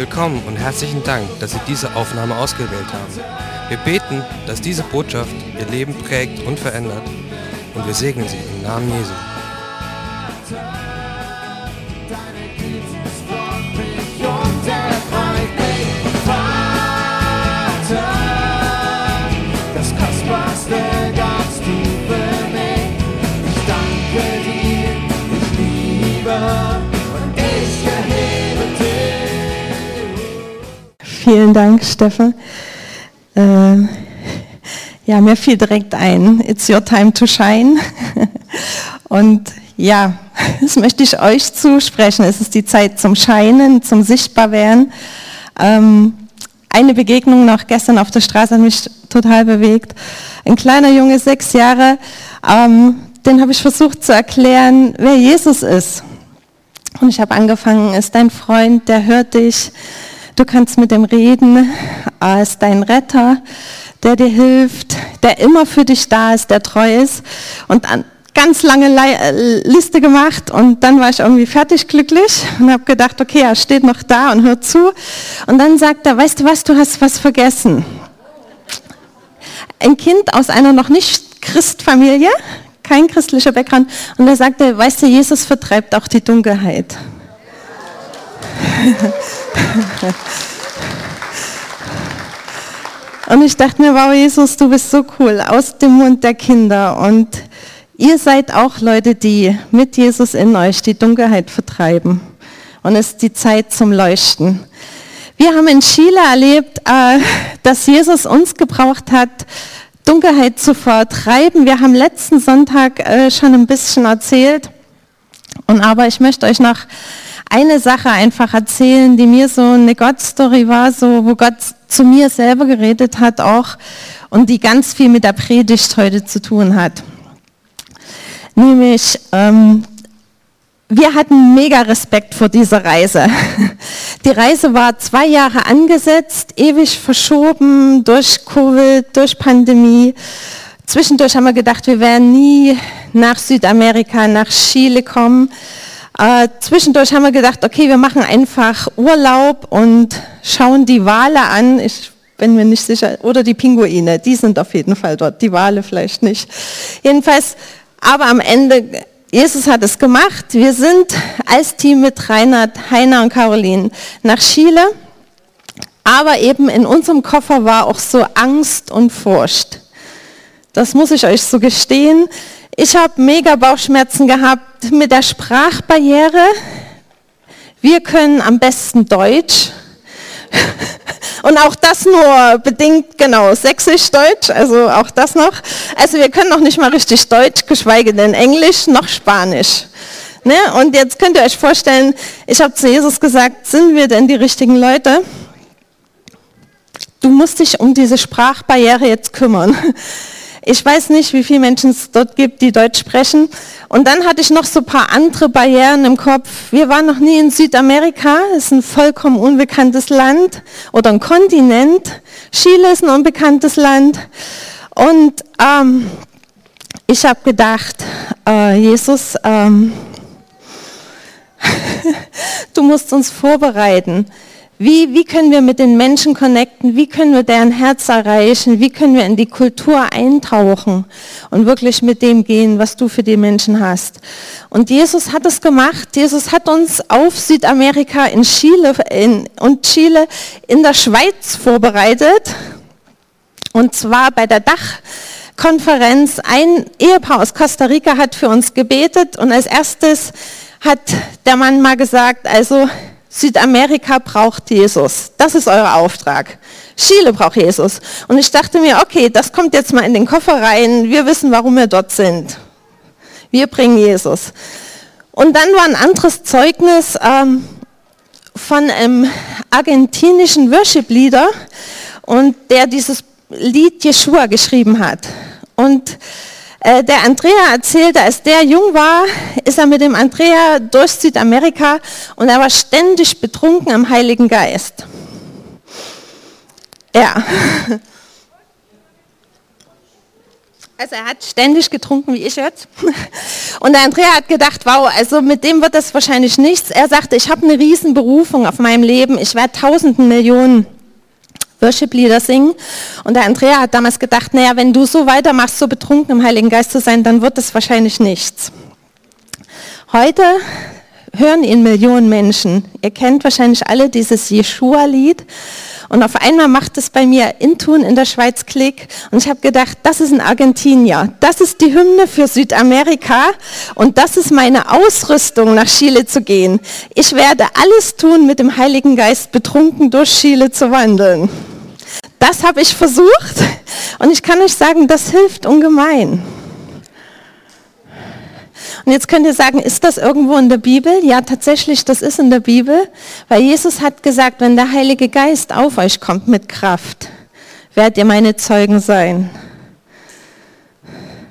Willkommen und herzlichen Dank, dass Sie diese Aufnahme ausgewählt haben. Wir beten, dass diese Botschaft Ihr Leben prägt und verändert und wir segnen Sie im Namen Jesu. Vielen Dank, Steffen. Äh, ja, mir fiel direkt ein, it's your time to shine. Und ja, das möchte ich euch zusprechen. Es ist die Zeit zum Scheinen, zum Sichtbarwerden. Ähm, eine Begegnung noch gestern auf der Straße hat mich total bewegt. Ein kleiner Junge, sechs Jahre, ähm, den habe ich versucht zu erklären, wer Jesus ist. Und ich habe angefangen, ist dein Freund, der hört dich, du kannst mit ihm reden, ist dein Retter, der dir hilft, der immer für dich da ist, der treu ist. Und dann ganz lange äh, Liste gemacht und dann war ich irgendwie fertig glücklich und habe gedacht, okay, er steht noch da und hört zu. Und dann sagt er, weißt du was, du hast was vergessen. Ein Kind aus einer noch nicht Christfamilie, kein christlicher Background, und er sagte, weißt du, Jesus vertreibt auch die Dunkelheit. Und ich dachte mir, wow, Jesus, du bist so cool, aus dem Mund der Kinder. Und ihr seid auch Leute, die mit Jesus in euch die Dunkelheit vertreiben. Und es ist die Zeit zum Leuchten. Wir haben in Chile erlebt, äh, dass Jesus uns gebraucht hat, Dunkelheit zu vertreiben. Wir haben letzten Sonntag äh, schon ein bisschen erzählt. Und aber ich möchte euch noch eine Sache einfach erzählen, die mir so eine Gott-Story war, so, wo Gott zu mir selber geredet hat auch und die ganz viel mit der Predigt heute zu tun hat. Nämlich, ähm, wir hatten mega Respekt vor dieser Reise. Die Reise war zwei Jahre angesetzt, ewig verschoben durch Covid, durch Pandemie. Zwischendurch haben wir gedacht, wir werden nie nach Südamerika, nach Chile kommen. Äh, zwischendurch haben wir gedacht, okay, wir machen einfach Urlaub und schauen die Wale an. Ich bin mir nicht sicher. Oder die Pinguine, die sind auf jeden Fall dort. Die Wale vielleicht nicht. Jedenfalls, aber am Ende, Jesus hat es gemacht. Wir sind als Team mit Reinhard, Heiner und Caroline nach Chile. Aber eben in unserem Koffer war auch so Angst und Furcht. Das muss ich euch so gestehen. Ich habe mega Bauchschmerzen gehabt mit der Sprachbarriere. Wir können am besten Deutsch. Und auch das nur bedingt, genau, sächsisch-deutsch, also auch das noch. Also wir können noch nicht mal richtig Deutsch, geschweige denn Englisch, noch Spanisch. Ne? Und jetzt könnt ihr euch vorstellen, ich habe zu Jesus gesagt, sind wir denn die richtigen Leute? Du musst dich um diese Sprachbarriere jetzt kümmern. Ich weiß nicht, wie viele Menschen es dort gibt, die Deutsch sprechen. Und dann hatte ich noch so ein paar andere Barrieren im Kopf. Wir waren noch nie in Südamerika, ist ein vollkommen unbekanntes Land oder ein Kontinent. Chile ist ein unbekanntes Land. Und ähm, ich habe gedacht, äh, Jesus, ähm, du musst uns vorbereiten. Wie, wie können wir mit den Menschen connecten? Wie können wir deren Herz erreichen? Wie können wir in die Kultur eintauchen und wirklich mit dem gehen, was du für die Menschen hast? Und Jesus hat es gemacht. Jesus hat uns auf Südamerika in Chile in, und Chile in der Schweiz vorbereitet. Und zwar bei der Dachkonferenz. Ein Ehepaar aus Costa Rica hat für uns gebetet und als erstes hat der Mann mal gesagt, also Südamerika braucht Jesus. Das ist euer Auftrag. Chile braucht Jesus. Und ich dachte mir, okay, das kommt jetzt mal in den Koffer rein. Wir wissen, warum wir dort sind. Wir bringen Jesus. Und dann war ein anderes Zeugnis ähm, von einem argentinischen Worship-Leader und der dieses Lied Jeshua geschrieben hat. Und äh, der Andrea erzählte, als der jung war, ist er mit dem Andrea durch Südamerika und er war ständig betrunken am Heiligen Geist. Ja. Also er hat ständig getrunken, wie ich jetzt. Und der Andrea hat gedacht, wow, also mit dem wird das wahrscheinlich nichts. Er sagte, ich habe eine riesen Berufung auf meinem Leben. Ich werde tausenden Millionen Worship-Lieder singen. Und der Andrea hat damals gedacht, naja, wenn du so weitermachst, so betrunken im Heiligen Geist zu sein, dann wird das wahrscheinlich nichts. Heute hören ihn Millionen Menschen. Ihr kennt wahrscheinlich alle dieses Jeshua-Lied. Und auf einmal macht es bei mir Intun in der Schweiz Klick. Und ich habe gedacht, das ist ein Argentinier. Das ist die Hymne für Südamerika. Und das ist meine Ausrüstung, nach Chile zu gehen. Ich werde alles tun, mit dem Heiligen Geist betrunken durch Chile zu wandeln. Das habe ich versucht. Und ich kann euch sagen, das hilft ungemein. Und jetzt könnt ihr sagen, ist das irgendwo in der Bibel? Ja, tatsächlich, das ist in der Bibel, weil Jesus hat gesagt, wenn der Heilige Geist auf euch kommt mit Kraft, werdet ihr meine Zeugen sein.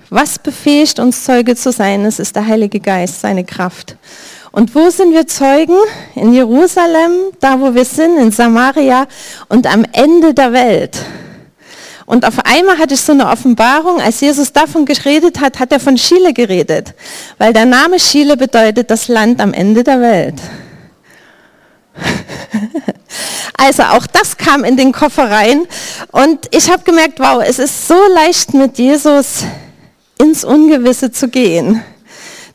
Was befähigt uns Zeuge zu sein? Es ist der Heilige Geist, seine Kraft. Und wo sind wir Zeugen? In Jerusalem, da wo wir sind, in Samaria und am Ende der Welt. Und auf einmal hatte ich so eine Offenbarung, als Jesus davon geredet hat, hat er von Chile geredet. Weil der Name Chile bedeutet das Land am Ende der Welt. Also auch das kam in den Koffer rein. Und ich habe gemerkt, wow, es ist so leicht mit Jesus ins Ungewisse zu gehen.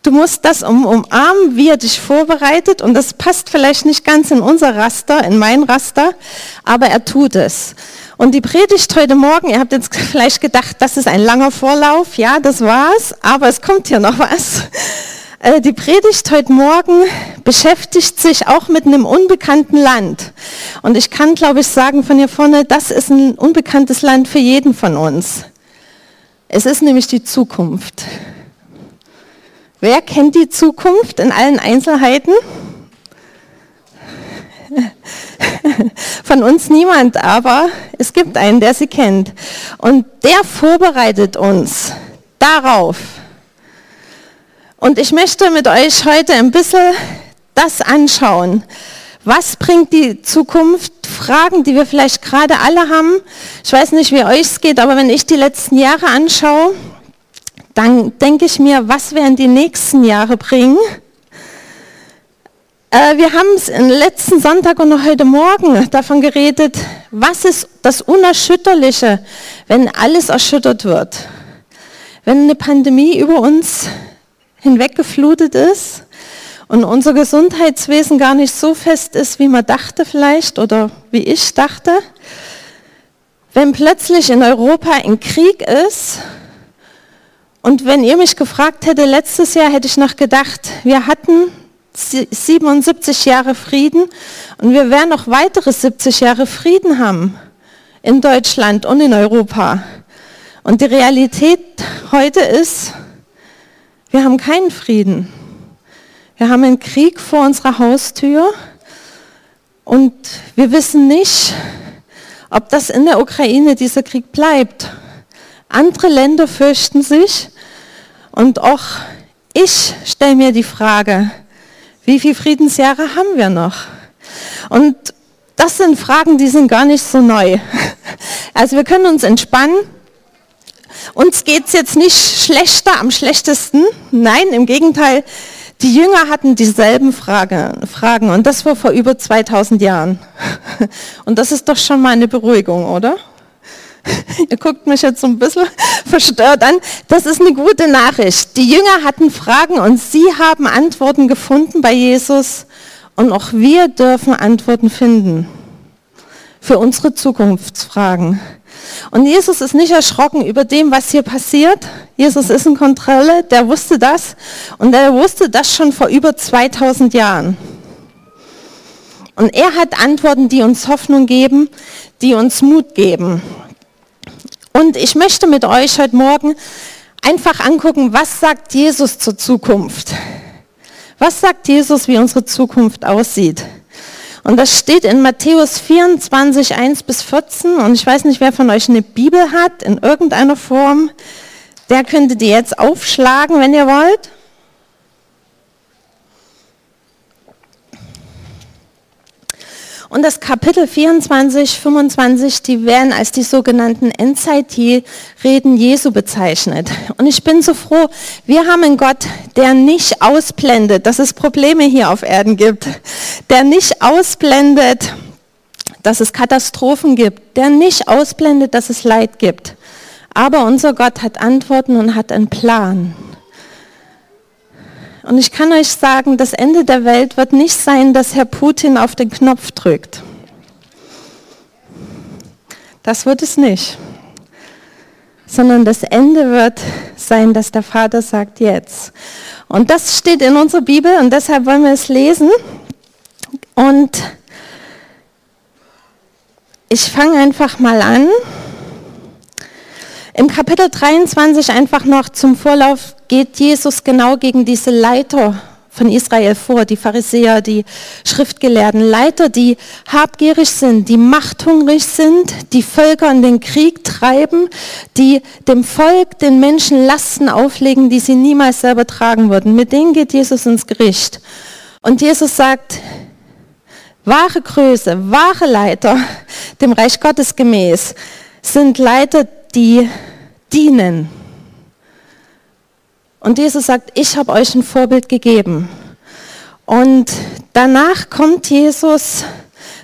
Du musst das um, umarmen, wie er dich vorbereitet. Und das passt vielleicht nicht ganz in unser Raster, in mein Raster, aber er tut es. Und die Predigt heute Morgen, ihr habt jetzt vielleicht gedacht, das ist ein langer Vorlauf. Ja, das war's. Aber es kommt hier noch was. Äh, die Predigt heute Morgen beschäftigt sich auch mit einem unbekannten Land. Und ich kann, glaube ich, sagen von hier vorne, das ist ein unbekanntes Land für jeden von uns. Es ist nämlich die Zukunft. Wer kennt die Zukunft in allen Einzelheiten? Von uns niemand, aber es gibt einen, der sie kennt. Und der vorbereitet uns darauf. Und ich möchte mit euch heute ein bisschen das anschauen. Was bringt die Zukunft? Fragen, die wir vielleicht gerade alle haben. Ich weiß nicht, wie euch es geht, aber wenn ich die letzten Jahre anschaue, dann denke ich mir, was werden die nächsten Jahre bringen? Äh, wir haben es letzten Sonntag und noch heute Morgen davon geredet, was ist das Unerschütterliche, wenn alles erschüttert wird. Wenn eine Pandemie über uns hinweggeflutet ist und unser Gesundheitswesen gar nicht so fest ist, wie man dachte vielleicht oder wie ich dachte. Wenn plötzlich in Europa ein Krieg ist und wenn ihr mich gefragt hätte, letztes Jahr hätte ich noch gedacht, wir hatten 77 Jahre Frieden und wir werden noch weitere 70 Jahre Frieden haben in Deutschland und in Europa. Und die Realität heute ist, wir haben keinen Frieden. Wir haben einen Krieg vor unserer Haustür und wir wissen nicht, ob das in der Ukraine dieser Krieg bleibt. Andere Länder fürchten sich und auch ich stelle mir die Frage, wie viele Friedensjahre haben wir noch? Und das sind Fragen, die sind gar nicht so neu. Also wir können uns entspannen. Uns geht es jetzt nicht schlechter am schlechtesten. Nein, im Gegenteil, die Jünger hatten dieselben Frage, Fragen und das war vor über 2000 Jahren. Und das ist doch schon mal eine Beruhigung, oder? Ihr guckt mich jetzt so ein bisschen verstört an. Das ist eine gute Nachricht. Die Jünger hatten Fragen und sie haben Antworten gefunden bei Jesus. Und auch wir dürfen Antworten finden für unsere Zukunftsfragen. Und Jesus ist nicht erschrocken über dem, was hier passiert. Jesus ist in Kontrolle, der wusste das. Und er wusste das schon vor über 2000 Jahren. Und er hat Antworten, die uns Hoffnung geben, die uns Mut geben. Und ich möchte mit euch heute Morgen einfach angucken, was sagt Jesus zur Zukunft? Was sagt Jesus, wie unsere Zukunft aussieht? Und das steht in Matthäus 24, 1 bis 14. Und ich weiß nicht, wer von euch eine Bibel hat, in irgendeiner Form. Der könnte die jetzt aufschlagen, wenn ihr wollt. Und das Kapitel 24, 25, die werden als die sogenannten Endzeit-Reden Jesu bezeichnet. Und ich bin so froh, wir haben einen Gott, der nicht ausblendet, dass es Probleme hier auf Erden gibt, der nicht ausblendet, dass es Katastrophen gibt, der nicht ausblendet, dass es Leid gibt. Aber unser Gott hat Antworten und hat einen Plan. Und ich kann euch sagen, das Ende der Welt wird nicht sein, dass Herr Putin auf den Knopf drückt. Das wird es nicht. Sondern das Ende wird sein, dass der Vater sagt jetzt. Und das steht in unserer Bibel und deshalb wollen wir es lesen. Und ich fange einfach mal an. Im Kapitel 23 einfach noch zum Vorlauf geht Jesus genau gegen diese Leiter von Israel vor, die Pharisäer, die Schriftgelehrten, Leiter, die habgierig sind, die machthungrig sind, die Völker in den Krieg treiben, die dem Volk, den Menschen Lasten auflegen, die sie niemals selber tragen würden. Mit denen geht Jesus ins Gericht. Und Jesus sagt, wahre Größe, wahre Leiter, dem Reich Gottes gemäß, sind Leiter, die dienen. Und Jesus sagt, ich habe euch ein Vorbild gegeben. Und danach kommt Jesus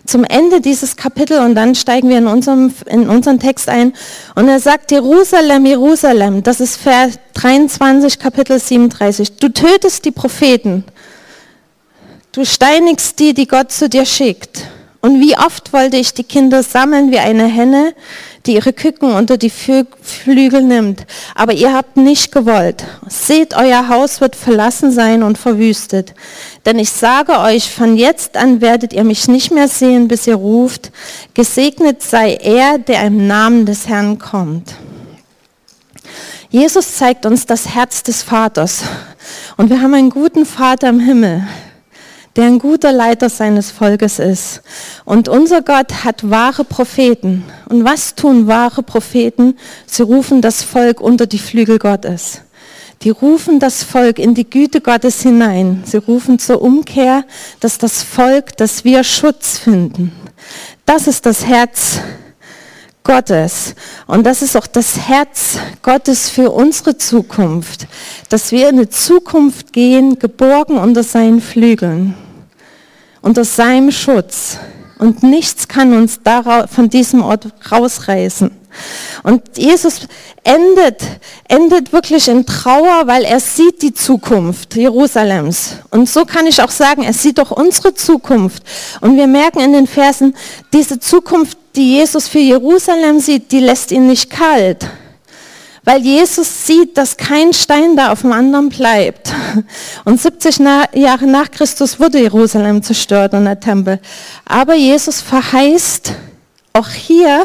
zum Ende dieses Kapitels und dann steigen wir in, unserem, in unseren Text ein und er sagt, Jerusalem, Jerusalem, das ist Vers 23, Kapitel 37, du tötest die Propheten, du steinigst die, die Gott zu dir schickt. Und wie oft wollte ich die Kinder sammeln wie eine Henne, die ihre Küken unter die Flügel nimmt. Aber ihr habt nicht gewollt. Seht, euer Haus wird verlassen sein und verwüstet. Denn ich sage euch, von jetzt an werdet ihr mich nicht mehr sehen, bis ihr ruft, gesegnet sei er, der im Namen des Herrn kommt. Jesus zeigt uns das Herz des Vaters. Und wir haben einen guten Vater im Himmel der ein guter Leiter seines Volkes ist. Und unser Gott hat wahre Propheten. Und was tun wahre Propheten? Sie rufen das Volk unter die Flügel Gottes. Die rufen das Volk in die Güte Gottes hinein. Sie rufen zur Umkehr, dass das Volk, dass wir Schutz finden. Das ist das Herz Gottes. Und das ist auch das Herz Gottes für unsere Zukunft, dass wir in eine Zukunft gehen, geborgen unter seinen Flügeln, unter seinem Schutz. Und nichts kann uns von diesem Ort rausreißen. Und Jesus endet, endet wirklich in Trauer, weil er sieht die Zukunft Jerusalems. Und so kann ich auch sagen, er sieht doch unsere Zukunft. Und wir merken in den Versen, diese Zukunft, die Jesus für Jerusalem sieht, die lässt ihn nicht kalt. Weil Jesus sieht, dass kein Stein da auf dem anderen bleibt. Und 70 Jahre nach Christus wurde Jerusalem zerstört und der Tempel. Aber Jesus verheißt auch hier,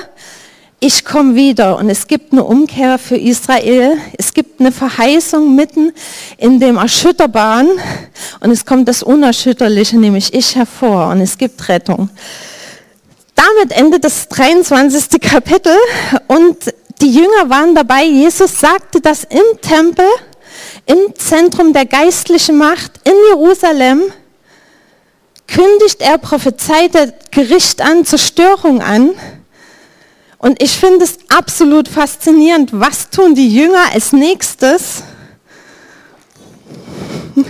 ich komme wieder und es gibt eine Umkehr für Israel. Es gibt eine Verheißung mitten in dem Erschütterbaren und es kommt das Unerschütterliche, nämlich ich hervor und es gibt Rettung. Damit endet das 23. Kapitel und die Jünger waren dabei. Jesus sagte das im Tempel, im Zentrum der geistlichen Macht in Jerusalem kündigt er prophezeite Gericht an, Zerstörung an und ich finde es absolut faszinierend, was tun die Jünger als nächstes?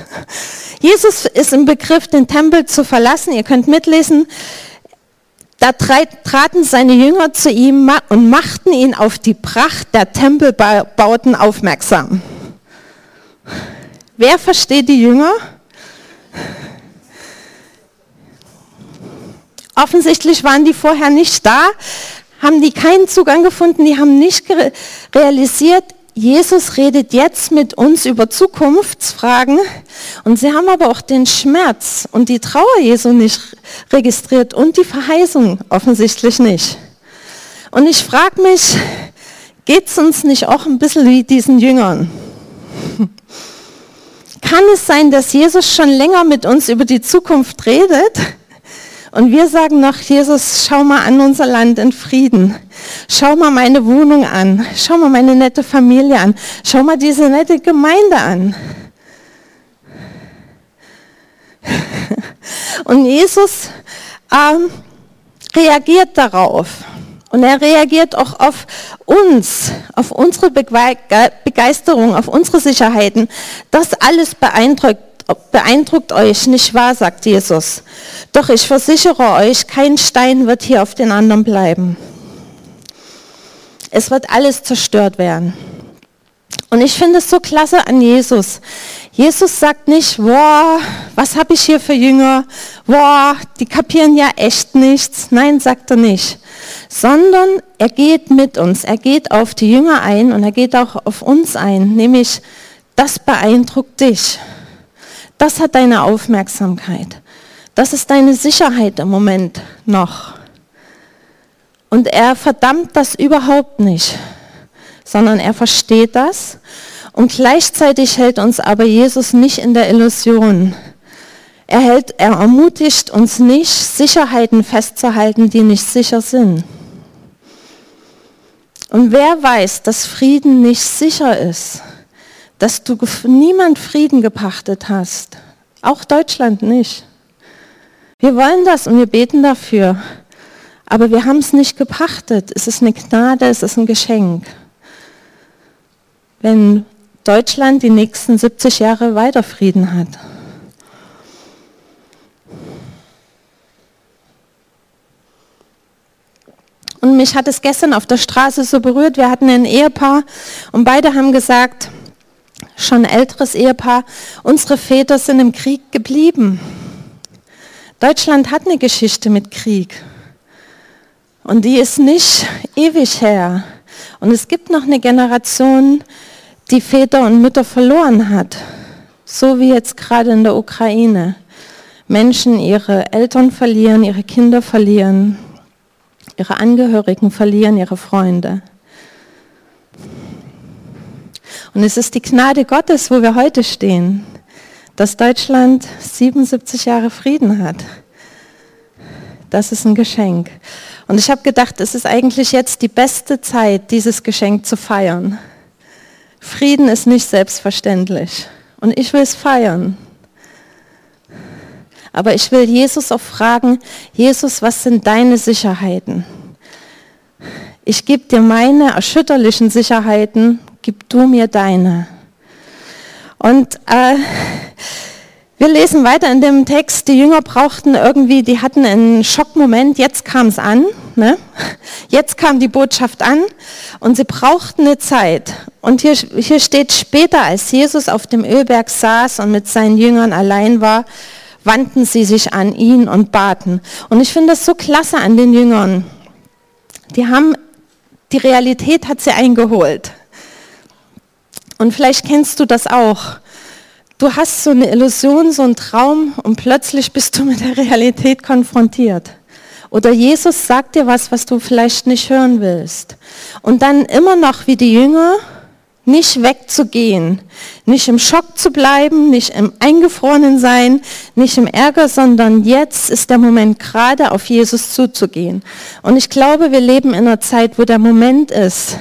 Jesus ist im Begriff, den Tempel zu verlassen. Ihr könnt mitlesen. Da traten seine Jünger zu ihm und machten ihn auf die Pracht der Tempelbauten aufmerksam. Wer versteht die Jünger? Offensichtlich waren die vorher nicht da, haben die keinen Zugang gefunden, die haben nicht realisiert, Jesus redet jetzt mit uns über Zukunftsfragen und sie haben aber auch den Schmerz und die Trauer Jesu nicht registriert und die Verheißung offensichtlich nicht. Und ich frage mich, geht es uns nicht auch ein bisschen wie diesen Jüngern? Kann es sein, dass Jesus schon länger mit uns über die Zukunft redet? Und wir sagen noch, Jesus, schau mal an unser Land in Frieden. Schau mal meine Wohnung an. Schau mal meine nette Familie an. Schau mal diese nette Gemeinde an. Und Jesus ähm, reagiert darauf. Und er reagiert auch auf uns, auf unsere Begeisterung, auf unsere Sicherheiten. Das alles beeindruckt, beeindruckt euch, nicht wahr, sagt Jesus. Doch ich versichere euch, kein Stein wird hier auf den anderen bleiben. Es wird alles zerstört werden. Und ich finde es so klasse an Jesus. Jesus sagt nicht, boah, was habe ich hier für Jünger? Boah, die kapieren ja echt nichts. Nein, sagt er nicht. Sondern er geht mit uns. Er geht auf die Jünger ein und er geht auch auf uns ein. Nämlich, das beeindruckt dich. Das hat deine Aufmerksamkeit. Das ist deine Sicherheit im Moment noch. Und er verdammt das überhaupt nicht, sondern er versteht das und gleichzeitig hält uns aber Jesus nicht in der Illusion. Er, hält, er ermutigt uns nicht, Sicherheiten festzuhalten, die nicht sicher sind. Und wer weiß, dass Frieden nicht sicher ist, dass du niemand Frieden gepachtet hast, auch Deutschland nicht. Wir wollen das und wir beten dafür, aber wir haben es nicht gepachtet. Es ist eine Gnade, es ist ein Geschenk. Wenn Deutschland die nächsten 70 Jahre weiter Frieden hat. Und mich hat es gestern auf der Straße so berührt. Wir hatten ein Ehepaar und beide haben gesagt, schon älteres Ehepaar, unsere Väter sind im Krieg geblieben. Deutschland hat eine Geschichte mit Krieg. Und die ist nicht ewig her. Und es gibt noch eine Generation, die Väter und Mütter verloren hat, so wie jetzt gerade in der Ukraine. Menschen ihre Eltern verlieren, ihre Kinder verlieren, ihre Angehörigen verlieren, ihre Freunde. Und es ist die Gnade Gottes, wo wir heute stehen, dass Deutschland 77 Jahre Frieden hat. Das ist ein Geschenk. Und ich habe gedacht, es ist eigentlich jetzt die beste Zeit, dieses Geschenk zu feiern. Frieden ist nicht selbstverständlich. Und ich will es feiern. Aber ich will Jesus auch fragen, Jesus, was sind deine Sicherheiten? Ich gebe dir meine erschütterlichen Sicherheiten, gib du mir deine. Und äh, wir lesen weiter in dem Text, die Jünger brauchten irgendwie, die hatten einen Schockmoment, jetzt kam es an, ne? jetzt kam die Botschaft an und sie brauchten eine Zeit. Und hier, hier steht später, als Jesus auf dem Ölberg saß und mit seinen Jüngern allein war, wandten sie sich an ihn und baten. Und ich finde das so klasse an den Jüngern. Die haben, die Realität hat sie eingeholt. Und vielleicht kennst du das auch Du hast so eine Illusion, so einen Traum und plötzlich bist du mit der Realität konfrontiert. Oder Jesus sagt dir was, was du vielleicht nicht hören willst. Und dann immer noch wie die Jünger nicht wegzugehen, nicht im Schock zu bleiben, nicht im Eingefrorenen sein, nicht im Ärger, sondern jetzt ist der Moment gerade auf Jesus zuzugehen. Und ich glaube, wir leben in einer Zeit, wo der Moment ist,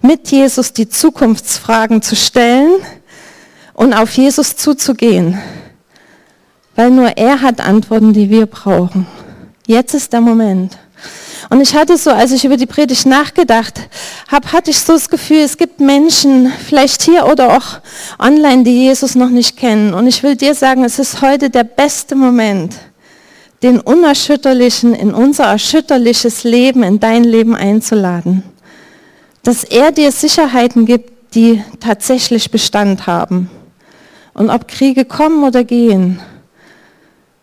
mit Jesus die Zukunftsfragen zu stellen und auf Jesus zuzugehen, weil nur er hat Antworten, die wir brauchen. Jetzt ist der Moment. Und ich hatte so, als ich über die Predigt nachgedacht habe, hatte ich so das Gefühl, es gibt Menschen, vielleicht hier oder auch online, die Jesus noch nicht kennen. Und ich will dir sagen, es ist heute der beste Moment, den Unerschütterlichen in unser erschütterliches Leben, in dein Leben einzuladen. Dass er dir Sicherheiten gibt, die tatsächlich Bestand haben. Und ob Kriege kommen oder gehen,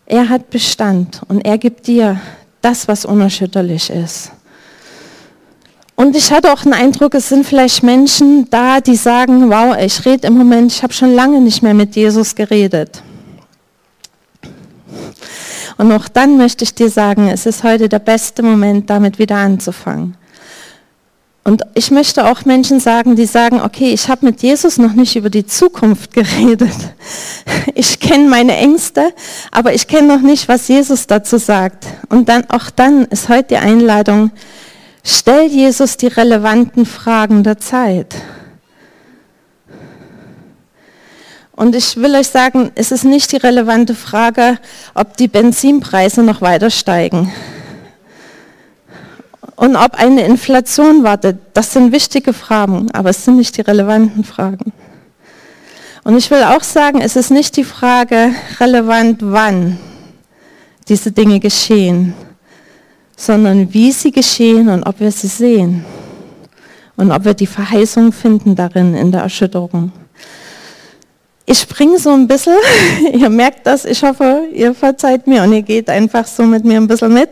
er hat Bestand und er gibt dir das, was unerschütterlich ist. Und ich hatte auch den Eindruck, es sind vielleicht Menschen da, die sagen, wow, ich rede im Moment, ich habe schon lange nicht mehr mit Jesus geredet. Und auch dann möchte ich dir sagen, es ist heute der beste Moment, damit wieder anzufangen. Und ich möchte auch Menschen sagen, die sagen, okay, ich habe mit Jesus noch nicht über die Zukunft geredet. Ich kenne meine Ängste, aber ich kenne noch nicht, was Jesus dazu sagt. Und dann auch dann ist heute die Einladung, stell Jesus die relevanten Fragen der Zeit. Und ich will euch sagen, es ist nicht die relevante Frage, ob die Benzinpreise noch weiter steigen und ob eine Inflation wartet, das sind wichtige Fragen, aber es sind nicht die relevanten Fragen. Und ich will auch sagen, es ist nicht die Frage relevant, wann diese Dinge geschehen, sondern wie sie geschehen und ob wir sie sehen und ob wir die Verheißung finden darin in der Erschütterung. Ich springe so ein bisschen, ihr merkt das, ich hoffe, ihr verzeiht mir und ihr geht einfach so mit mir ein bisschen mit.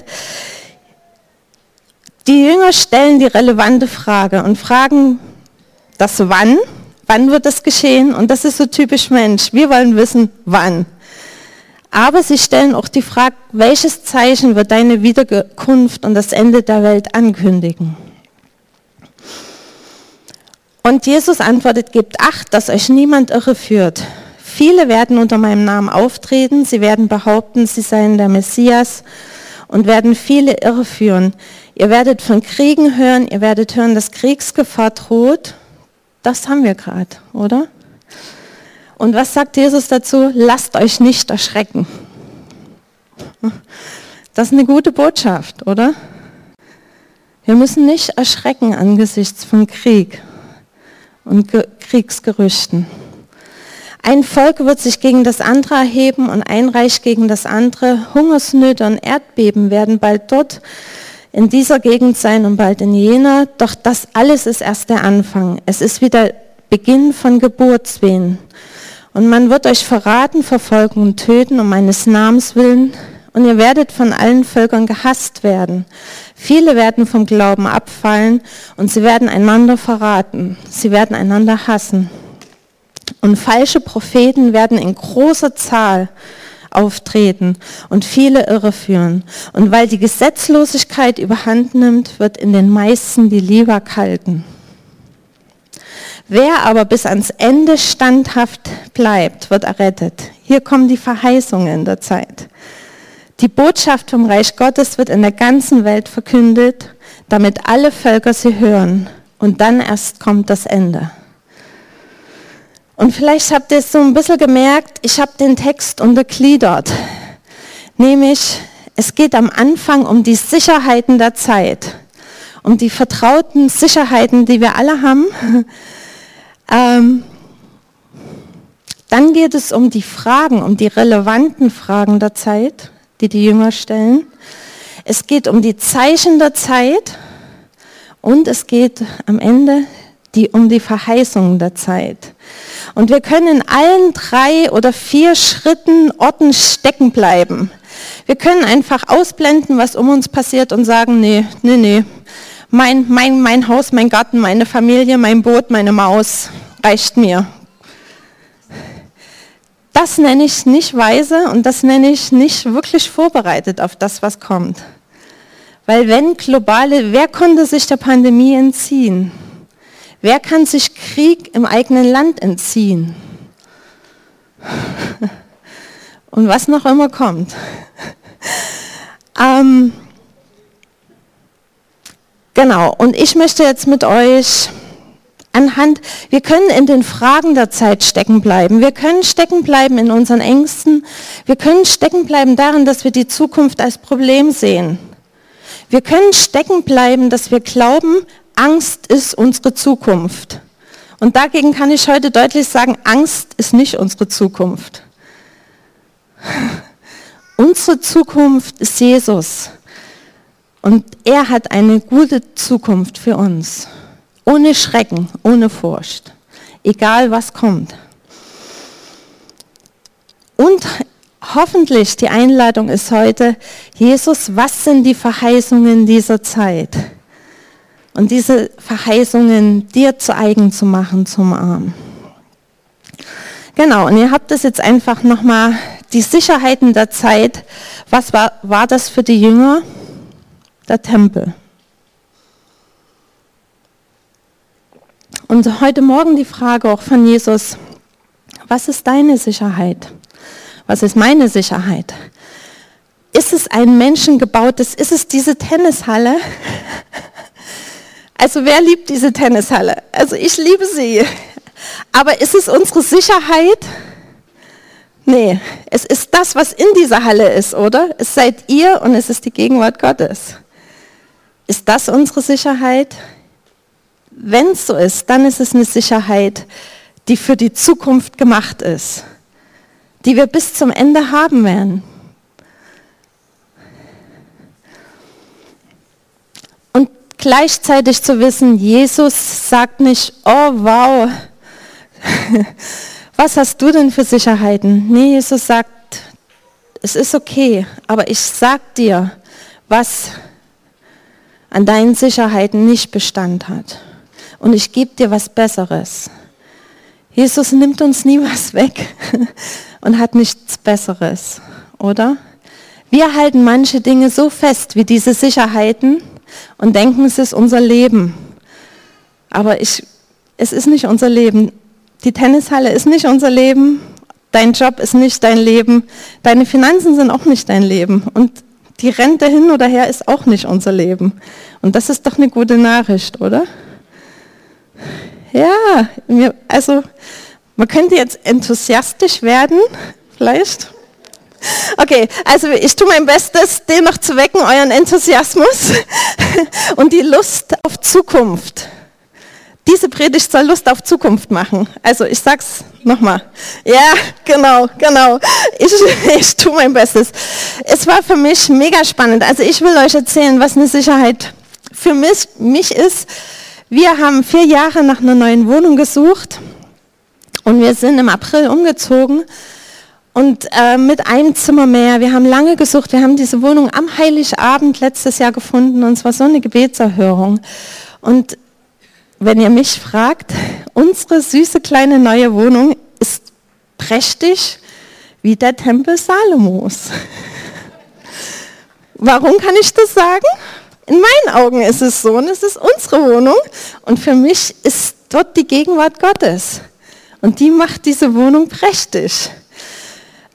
Die Jünger stellen die relevante Frage und fragen das Wann, wann wird das geschehen? Und das ist so typisch Mensch, wir wollen wissen, wann. Aber sie stellen auch die Frage, welches Zeichen wird deine Wiederkunft und das Ende der Welt ankündigen? Und Jesus antwortet, gebt acht, dass euch niemand irreführt. Viele werden unter meinem Namen auftreten, sie werden behaupten, sie seien der Messias und werden viele irreführen. Ihr werdet von Kriegen hören, ihr werdet hören, dass Kriegsgefahr droht. Das haben wir gerade, oder? Und was sagt Jesus dazu? Lasst euch nicht erschrecken. Das ist eine gute Botschaft, oder? Wir müssen nicht erschrecken angesichts von Krieg und Kriegsgerüchten. Ein Volk wird sich gegen das andere erheben und ein Reich gegen das andere. Hungersnöte und Erdbeben werden bald dort in dieser Gegend sein und bald in jener. Doch das alles ist erst der Anfang. Es ist wieder Beginn von Geburtswehen. Und man wird euch verraten, verfolgen und töten um meines Namens willen. Und ihr werdet von allen Völkern gehasst werden. Viele werden vom Glauben abfallen und sie werden einander verraten. Sie werden einander hassen. Und falsche Propheten werden in großer Zahl auftreten und viele irreführen. Und weil die Gesetzlosigkeit überhand nimmt, wird in den meisten die Liebe kalten. Wer aber bis ans Ende standhaft bleibt, wird errettet. Hier kommen die Verheißungen der Zeit. Die Botschaft vom Reich Gottes wird in der ganzen Welt verkündet, damit alle Völker sie hören. Und dann erst kommt das Ende. Und vielleicht habt ihr es so ein bisschen gemerkt, ich habe den Text untergliedert. Nämlich, es geht am Anfang um die Sicherheiten der Zeit, um die vertrauten Sicherheiten, die wir alle haben ähm, dann geht es um die Fragen, um die relevanten Fragen der Zeit, die die Jünger stellen. Es geht um die Zeichen der Zeit und es geht am Ende die, um die Verheißungen der Zeit. Und wir können in allen drei oder vier Schritten, Orten stecken bleiben. Wir können einfach ausblenden, was um uns passiert und sagen, nee, nee, nee, mein, mein, mein Haus, mein Garten, meine Familie, mein Boot, meine Maus reicht mir. Das nenne ich nicht weise und das nenne ich nicht wirklich vorbereitet auf das, was kommt. Weil wenn globale, wer konnte sich der Pandemie entziehen? Wer kann sich Krieg im eigenen Land entziehen? Und was noch immer kommt. ähm, Genau, und ich möchte jetzt mit euch anhand, wir können in den Fragen der Zeit stecken bleiben. Wir können stecken bleiben in unseren Ängsten. Wir können stecken bleiben darin, dass wir die Zukunft als Problem sehen. Wir können stecken bleiben, dass wir glauben, Angst ist unsere Zukunft. Und dagegen kann ich heute deutlich sagen, Angst ist nicht unsere Zukunft. unsere Zukunft ist Jesus. Und er hat eine gute Zukunft für uns. Ohne Schrecken, ohne Furcht. Egal was kommt. Und hoffentlich die Einladung ist heute, Jesus, was sind die Verheißungen dieser Zeit? Und diese Verheißungen dir zu eigen zu machen zum Arm. Genau, und ihr habt es jetzt einfach nochmal, die Sicherheiten der Zeit. Was war, war das für die Jünger? der Tempel. Und heute Morgen die Frage auch von Jesus, was ist deine Sicherheit? Was ist meine Sicherheit? Ist es ein menschengebautes, ist es diese Tennishalle? Also wer liebt diese Tennishalle? Also ich liebe sie. Aber ist es unsere Sicherheit? Nee, es ist das, was in dieser Halle ist, oder? Es seid ihr und es ist die Gegenwart Gottes. Ist das unsere Sicherheit? Wenn es so ist, dann ist es eine Sicherheit, die für die Zukunft gemacht ist, die wir bis zum Ende haben werden. Und gleichzeitig zu wissen, Jesus sagt nicht, oh wow, was hast du denn für Sicherheiten? Nee, Jesus sagt, es ist okay, aber ich sag dir, was an deinen Sicherheiten nicht Bestand hat. Und ich gebe dir was Besseres. Jesus nimmt uns nie was weg und hat nichts Besseres, oder? Wir halten manche Dinge so fest wie diese Sicherheiten und denken, es ist unser Leben. Aber ich, es ist nicht unser Leben. Die Tennishalle ist nicht unser Leben. Dein Job ist nicht dein Leben. Deine Finanzen sind auch nicht dein Leben. Und die Rente hin oder her ist auch nicht unser Leben. Und das ist doch eine gute Nachricht, oder? Ja, also man könnte jetzt enthusiastisch werden, vielleicht. Okay, also ich tue mein Bestes, den noch zu wecken, euren Enthusiasmus und die Lust auf Zukunft. Diese Predigt soll Lust auf Zukunft machen. Also ich sag's nochmal. Ja, genau, genau. Ich, ich tue mein Bestes. Es war für mich mega spannend. Also ich will euch erzählen, was eine Sicherheit für mich, mich ist. Wir haben vier Jahre nach einer neuen Wohnung gesucht und wir sind im April umgezogen und äh, mit einem Zimmer mehr. Wir haben lange gesucht. Wir haben diese Wohnung am Heiligabend letztes Jahr gefunden und es war so eine Gebetserhörung. Und wenn ihr mich fragt, unsere süße kleine neue Wohnung ist prächtig wie der Tempel Salomos. Warum kann ich das sagen? In meinen Augen ist es so und es ist unsere Wohnung und für mich ist dort die Gegenwart Gottes und die macht diese Wohnung prächtig.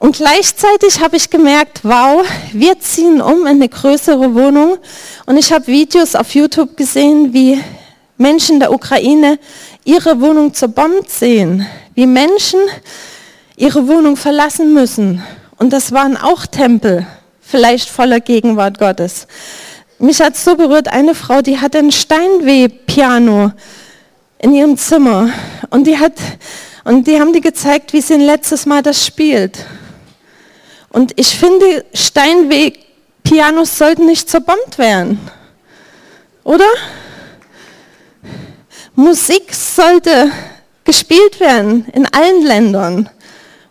Und gleichzeitig habe ich gemerkt, wow, wir ziehen um in eine größere Wohnung und ich habe Videos auf YouTube gesehen, wie Menschen der Ukraine ihre Wohnung zerbombt sehen, wie Menschen ihre Wohnung verlassen müssen. Und das waren auch Tempel, vielleicht voller Gegenwart Gottes. Mich hat so berührt, eine Frau, die hatte ein Steinweh-Piano in ihrem Zimmer und die hat und die haben die gezeigt, wie sie ein letztes Mal das spielt. Und ich finde, Steinweg-Pianos sollten nicht zerbombt werden. Oder? Musik sollte gespielt werden in allen Ländern.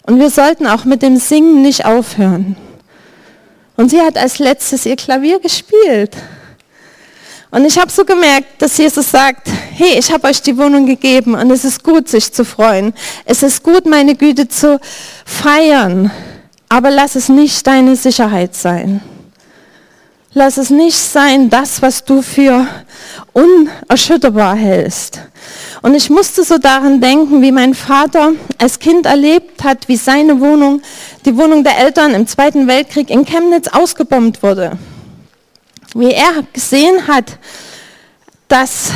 Und wir sollten auch mit dem Singen nicht aufhören. Und sie hat als letztes ihr Klavier gespielt. Und ich habe so gemerkt, dass Jesus sagt, hey, ich habe euch die Wohnung gegeben und es ist gut, sich zu freuen. Es ist gut, meine Güte zu feiern. Aber lass es nicht deine Sicherheit sein. Lass es nicht sein, das, was du für unerschütterbar hältst. Und ich musste so daran denken, wie mein Vater als Kind erlebt hat, wie seine Wohnung, die Wohnung der Eltern im Zweiten Weltkrieg in Chemnitz ausgebombt wurde. Wie er gesehen hat, dass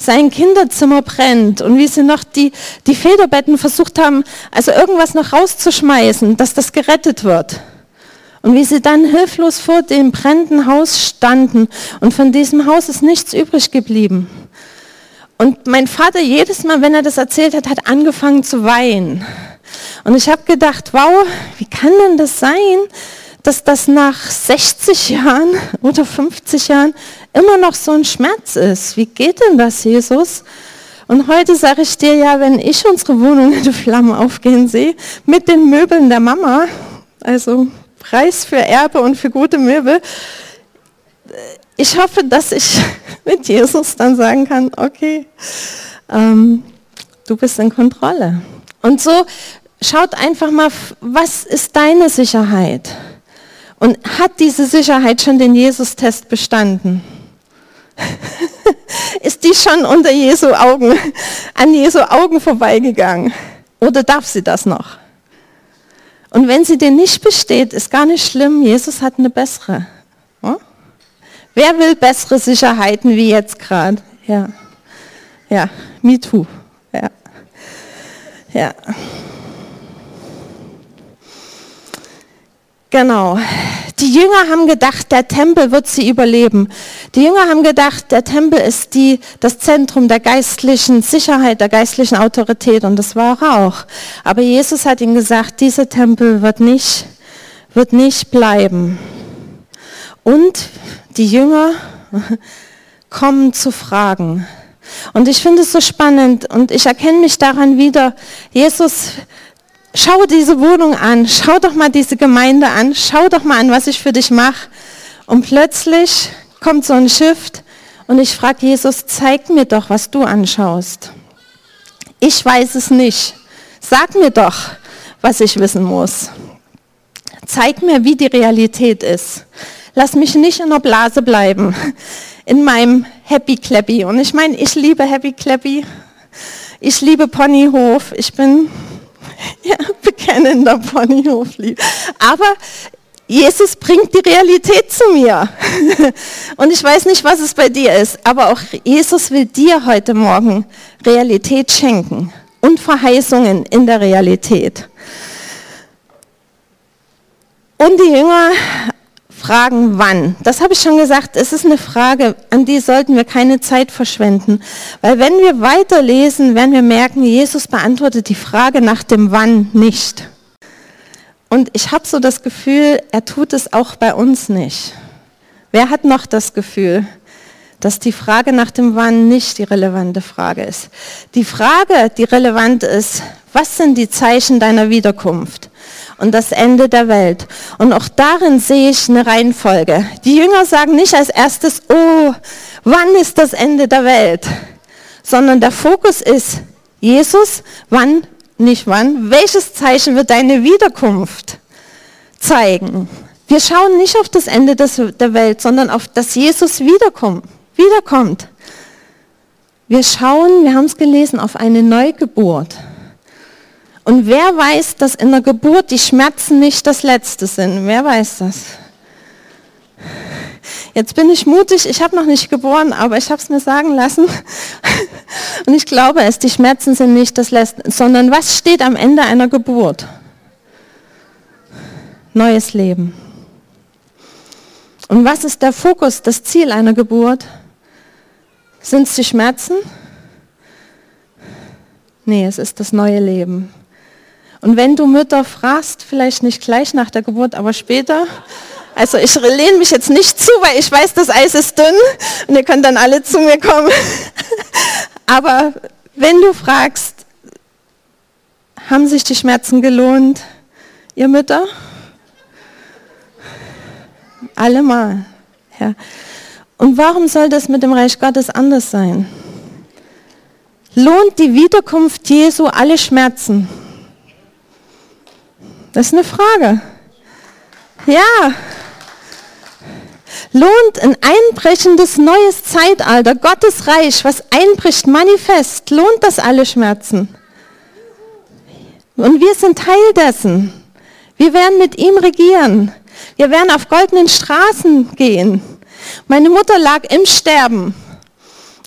sein Kinderzimmer brennt und wie sie noch die, die Federbetten versucht haben, also irgendwas noch rauszuschmeißen, dass das gerettet wird. Und wie sie dann hilflos vor dem brennenden Haus standen und von diesem Haus ist nichts übrig geblieben. Und mein Vater jedes Mal, wenn er das erzählt hat, hat angefangen zu weinen. Und ich habe gedacht, wow, wie kann denn das sein, dass das nach 60 Jahren oder 50 Jahren immer noch so ein Schmerz ist? Wie geht denn das, Jesus? Und heute sage ich dir ja, wenn ich unsere Wohnung in die Flammen aufgehen sehe, mit den Möbeln der Mama, also Preis für Erbe und für gute Möbel. Ich hoffe, dass ich mit Jesus dann sagen kann, okay, ähm, du bist in Kontrolle. Und so schaut einfach mal, was ist deine Sicherheit? Und hat diese Sicherheit schon den Jesus-Test bestanden? ist die schon unter Jesu Augen, an Jesu Augen vorbeigegangen? Oder darf sie das noch? Und wenn sie dir nicht besteht, ist gar nicht schlimm, Jesus hat eine bessere. Ja? Wer will bessere Sicherheiten wie jetzt gerade? Ja. Ja, me too. Ja. Ja. Genau. Die Jünger haben gedacht, der Tempel wird sie überleben. Die Jünger haben gedacht, der Tempel ist die, das Zentrum der geistlichen Sicherheit, der geistlichen Autorität und das war er auch. Aber Jesus hat ihnen gesagt, dieser Tempel wird nicht, wird nicht bleiben. Und die Jünger kommen zu Fragen. Und ich finde es so spannend und ich erkenne mich daran wieder. Jesus schau diese Wohnung an, schau doch mal diese Gemeinde an, schau doch mal an, was ich für dich mache. Und plötzlich kommt so ein Shift und ich frage Jesus, zeig mir doch, was du anschaust. Ich weiß es nicht. Sag mir doch, was ich wissen muss. Zeig mir, wie die Realität ist. Lass mich nicht in der Blase bleiben, in meinem Happy Clappy. Und ich meine, ich liebe Happy Clappy. Ich liebe Ponyhof. Ich bin ja, bekennender Ponyhoflieb. Aber Jesus bringt die Realität zu mir. Und ich weiß nicht, was es bei dir ist, aber auch Jesus will dir heute Morgen Realität schenken und Verheißungen in der Realität. Und die Jünger fragen, wann. Das habe ich schon gesagt, es ist eine Frage, an die sollten wir keine Zeit verschwenden. Weil wenn wir weiterlesen, werden wir merken, Jesus beantwortet die Frage nach dem Wann nicht. Und ich habe so das Gefühl, er tut es auch bei uns nicht. Wer hat noch das Gefühl, dass die Frage nach dem Wann nicht die relevante Frage ist? Die Frage, die relevant ist, was sind die Zeichen deiner Wiederkunft? Und das Ende der Welt. Und auch darin sehe ich eine Reihenfolge. Die Jünger sagen nicht als erstes, oh, wann ist das Ende der Welt? Sondern der Fokus ist, Jesus, wann, nicht wann, welches Zeichen wird deine Wiederkunft zeigen? Wir schauen nicht auf das Ende des, der Welt, sondern auf, dass Jesus wiederkommt. wiederkommt. Wir schauen, wir haben es gelesen, auf eine Neugeburt. Und wer weiß, dass in der Geburt die Schmerzen nicht das Letzte sind? Wer weiß das? Jetzt bin ich mutig, ich habe noch nicht geboren, aber ich habe es mir sagen lassen. Und ich glaube es, die Schmerzen sind nicht das Letzte, sondern was steht am Ende einer Geburt? Neues Leben. Und was ist der Fokus, das Ziel einer Geburt? Sind es die Schmerzen? Nee, es ist das neue Leben. Und wenn du Mütter fragst, vielleicht nicht gleich nach der Geburt, aber später, also ich lehne mich jetzt nicht zu, weil ich weiß, das Eis ist dünn und ihr könnt dann alle zu mir kommen. Aber wenn du fragst, haben sich die Schmerzen gelohnt, ihr Mütter? Allemal. Ja. Und warum soll das mit dem Reich Gottes anders sein? Lohnt die Wiederkunft Jesu alle Schmerzen? Das ist eine Frage. Ja. Lohnt ein einbrechendes neues Zeitalter, Gottes Reich, was einbricht, manifest, lohnt das alle Schmerzen? Und wir sind Teil dessen. Wir werden mit ihm regieren. Wir werden auf goldenen Straßen gehen. Meine Mutter lag im Sterben.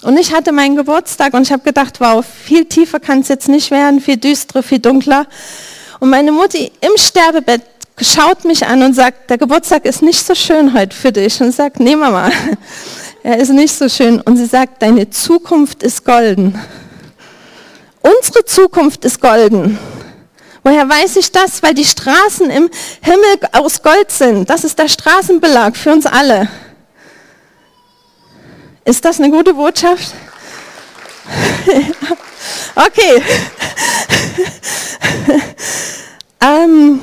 Und ich hatte meinen Geburtstag und ich habe gedacht, wow, viel tiefer kann es jetzt nicht werden, viel düsterer, viel dunkler. Und meine Mutti im Sterbebett schaut mich an und sagt, der Geburtstag ist nicht so schön heute für dich. Und sagt, nee Mama, er ist nicht so schön. Und sie sagt, deine Zukunft ist golden. Unsere Zukunft ist golden. Woher weiß ich das? Weil die Straßen im Himmel aus Gold sind. Das ist der Straßenbelag für uns alle. Ist das eine gute Botschaft? Okay. ähm,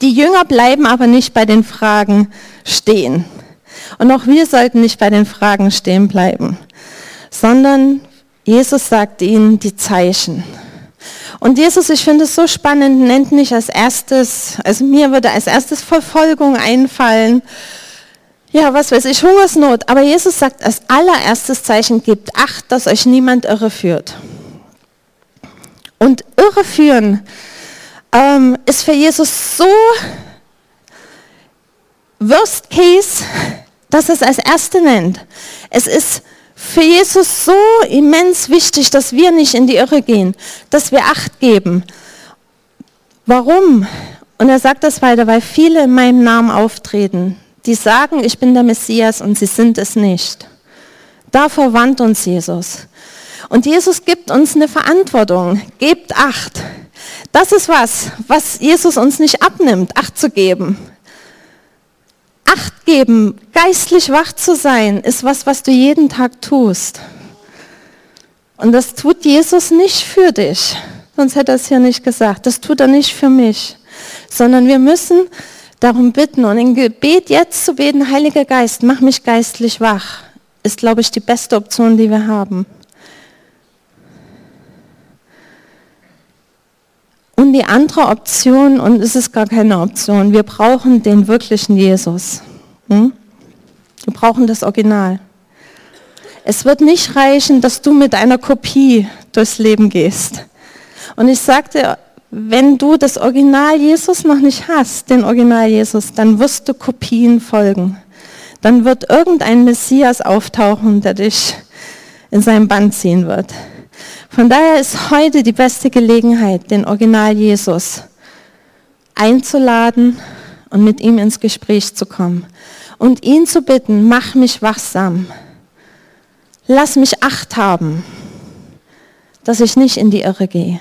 die Jünger bleiben aber nicht bei den Fragen stehen. Und auch wir sollten nicht bei den Fragen stehen bleiben, sondern Jesus sagt ihnen die Zeichen. Und Jesus, ich finde es so spannend, nennt nicht als erstes, also mir würde als erstes Verfolgung einfallen ja, was weiß ich, Hungersnot. Aber Jesus sagt als allererstes Zeichen, gebt acht, dass euch niemand irreführt. Und irreführen ähm, ist für Jesus so Worst Case, dass es als erste nennt. Es ist für Jesus so immens wichtig, dass wir nicht in die Irre gehen, dass wir Acht geben. Warum? Und er sagt das weiter, weil viele in meinem Namen auftreten, die sagen, ich bin der Messias und sie sind es nicht. Davor warnt uns Jesus. Und Jesus gibt uns eine Verantwortung. Gebt Acht. Das ist was, was Jesus uns nicht abnimmt, Acht zu geben. Acht geben, geistlich wach zu sein, ist was, was du jeden Tag tust. Und das tut Jesus nicht für dich, sonst hätte er es hier nicht gesagt. Das tut er nicht für mich, sondern wir müssen darum bitten und im Gebet jetzt zu beten, Heiliger Geist, mach mich geistlich wach, ist, glaube ich, die beste Option, die wir haben. Und die andere Option, und es ist gar keine Option, wir brauchen den wirklichen Jesus. Hm? Wir brauchen das Original. Es wird nicht reichen, dass du mit einer Kopie durchs Leben gehst. Und ich sagte, wenn du das Original Jesus noch nicht hast, den Original Jesus, dann wirst du Kopien folgen. Dann wird irgendein Messias auftauchen, der dich in seinem Band ziehen wird. Von daher ist heute die beste Gelegenheit, den Original Jesus einzuladen und mit ihm ins Gespräch zu kommen und ihn zu bitten, mach mich wachsam. Lass mich Acht haben, dass ich nicht in die Irre gehe.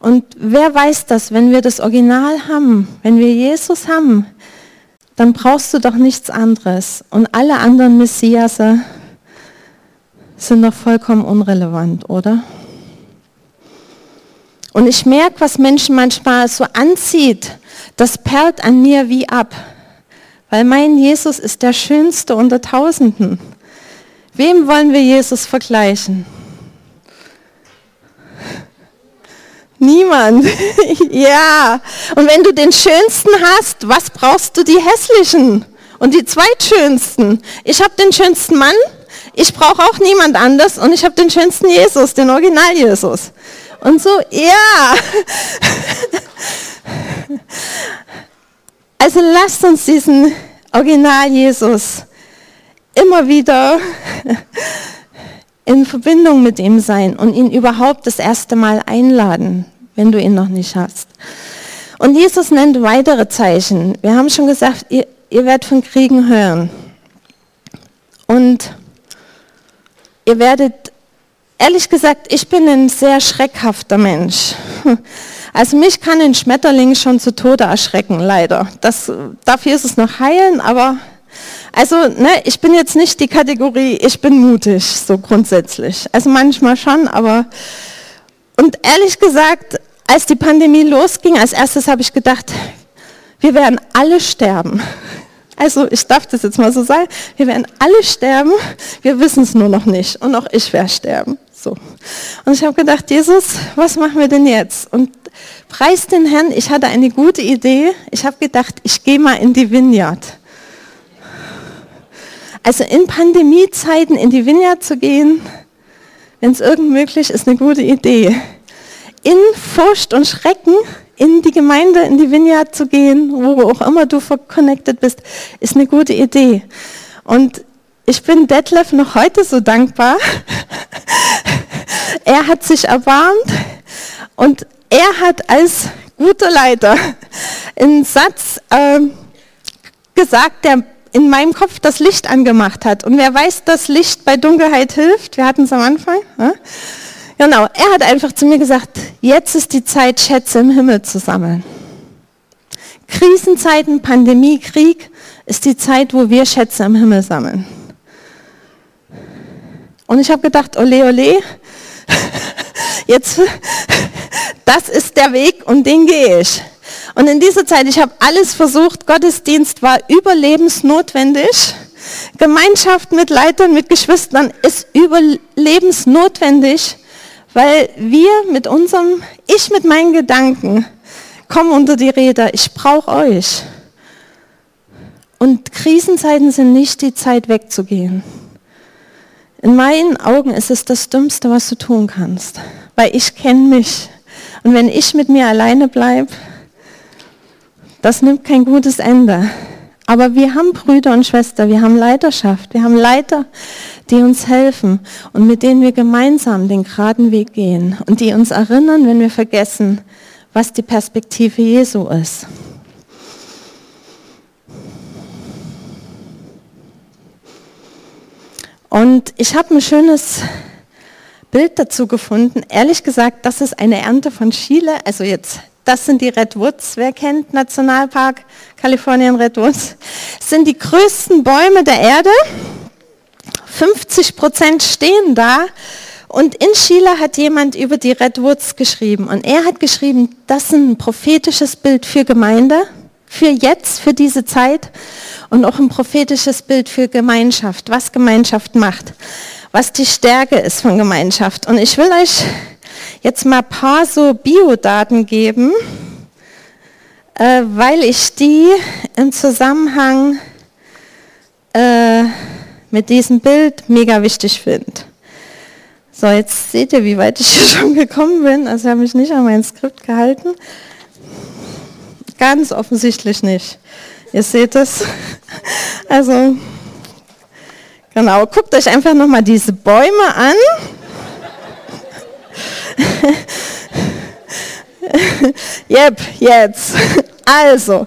Und wer weiß das, wenn wir das Original haben, wenn wir Jesus haben, dann brauchst du doch nichts anderes. Und alle anderen Messiasse sind doch vollkommen unrelevant, oder? Und ich merke, was Menschen manchmal so anzieht, das perlt an mir wie ab, weil mein Jesus ist der schönste unter Tausenden. Wem wollen wir Jesus vergleichen? Niemand. ja. Und wenn du den schönsten hast, was brauchst du die hässlichen und die zweitschönsten? Ich habe den schönsten Mann, ich brauche auch niemand anders und ich habe den schönsten Jesus, den Original Jesus. Und so, ja. Also lasst uns diesen Original Jesus immer wieder in Verbindung mit ihm sein und ihn überhaupt das erste Mal einladen, wenn du ihn noch nicht hast. Und Jesus nennt weitere Zeichen. Wir haben schon gesagt, ihr, ihr werdet von Kriegen hören. Und ihr werdet, ehrlich gesagt, ich bin ein sehr schreckhafter Mensch. Also mich kann ein Schmetterling schon zu Tode erschrecken, leider. Das, dafür ist es noch heilen, aber also ne, ich bin jetzt nicht die Kategorie, ich bin mutig, so grundsätzlich. Also manchmal schon, aber und ehrlich gesagt, als die Pandemie losging, als erstes habe ich gedacht, wir werden alle sterben. Also ich darf das jetzt mal so sagen, wir werden alle sterben, wir wissen es nur noch nicht und auch ich werde sterben. So. Und ich habe gedacht, Jesus, was machen wir denn jetzt? Und preis den Herrn, ich hatte eine gute Idee. Ich habe gedacht, ich gehe mal in die Vineyard. Also in Pandemiezeiten in die Vineyard zu gehen, wenn es irgend möglich ist, eine gute Idee. In Furcht und Schrecken in die Gemeinde, in die Vineyard zu gehen, wo auch immer du connected bist, ist eine gute Idee. Und ich bin Detlef noch heute so dankbar. er hat sich erbarmt und er hat als guter Leiter einen Satz äh, gesagt, der in meinem Kopf das Licht angemacht hat. Und wer weiß, dass Licht bei Dunkelheit hilft? Wir hatten es am Anfang. Ja? Genau, er hat einfach zu mir gesagt, jetzt ist die Zeit, Schätze im Himmel zu sammeln. Krisenzeiten, Pandemie, Krieg ist die Zeit, wo wir Schätze im Himmel sammeln. Und ich habe gedacht, ole, ole, jetzt, das ist der Weg und den gehe ich. Und in dieser Zeit, ich habe alles versucht, Gottesdienst war überlebensnotwendig. Gemeinschaft mit Leitern, mit Geschwistern ist überlebensnotwendig, weil wir mit unserem, ich mit meinen Gedanken, kommen unter die Räder, ich brauche euch. Und Krisenzeiten sind nicht die Zeit wegzugehen. In meinen Augen ist es das Dümmste, was du tun kannst, weil ich kenne mich. Und wenn ich mit mir alleine bleibe, das nimmt kein gutes Ende. Aber wir haben Brüder und Schwestern, wir haben Leiterschaft, wir haben Leiter, die uns helfen und mit denen wir gemeinsam den geraden Weg gehen und die uns erinnern, wenn wir vergessen, was die Perspektive Jesu ist. Und ich habe ein schönes Bild dazu gefunden. Ehrlich gesagt, das ist eine Ernte von Chile. Also jetzt, das sind die Redwoods. Wer kennt Nationalpark Kalifornien Redwoods? Sind die größten Bäume der Erde. 50 Prozent stehen da. Und in Chile hat jemand über die Redwoods geschrieben. Und er hat geschrieben, das ist ein prophetisches Bild für Gemeinde, für jetzt, für diese Zeit. Und auch ein prophetisches Bild für Gemeinschaft, was Gemeinschaft macht was die Stärke ist von Gemeinschaft. Und ich will euch jetzt mal ein paar so Biodaten geben, äh, weil ich die im Zusammenhang äh, mit diesem Bild mega wichtig finde. So, jetzt seht ihr, wie weit ich hier schon gekommen bin. Also ich habe mich nicht an mein Skript gehalten. Ganz offensichtlich nicht. Ihr seht es. Also Genau, guckt euch einfach nochmal diese Bäume an. Yep, jetzt. Also,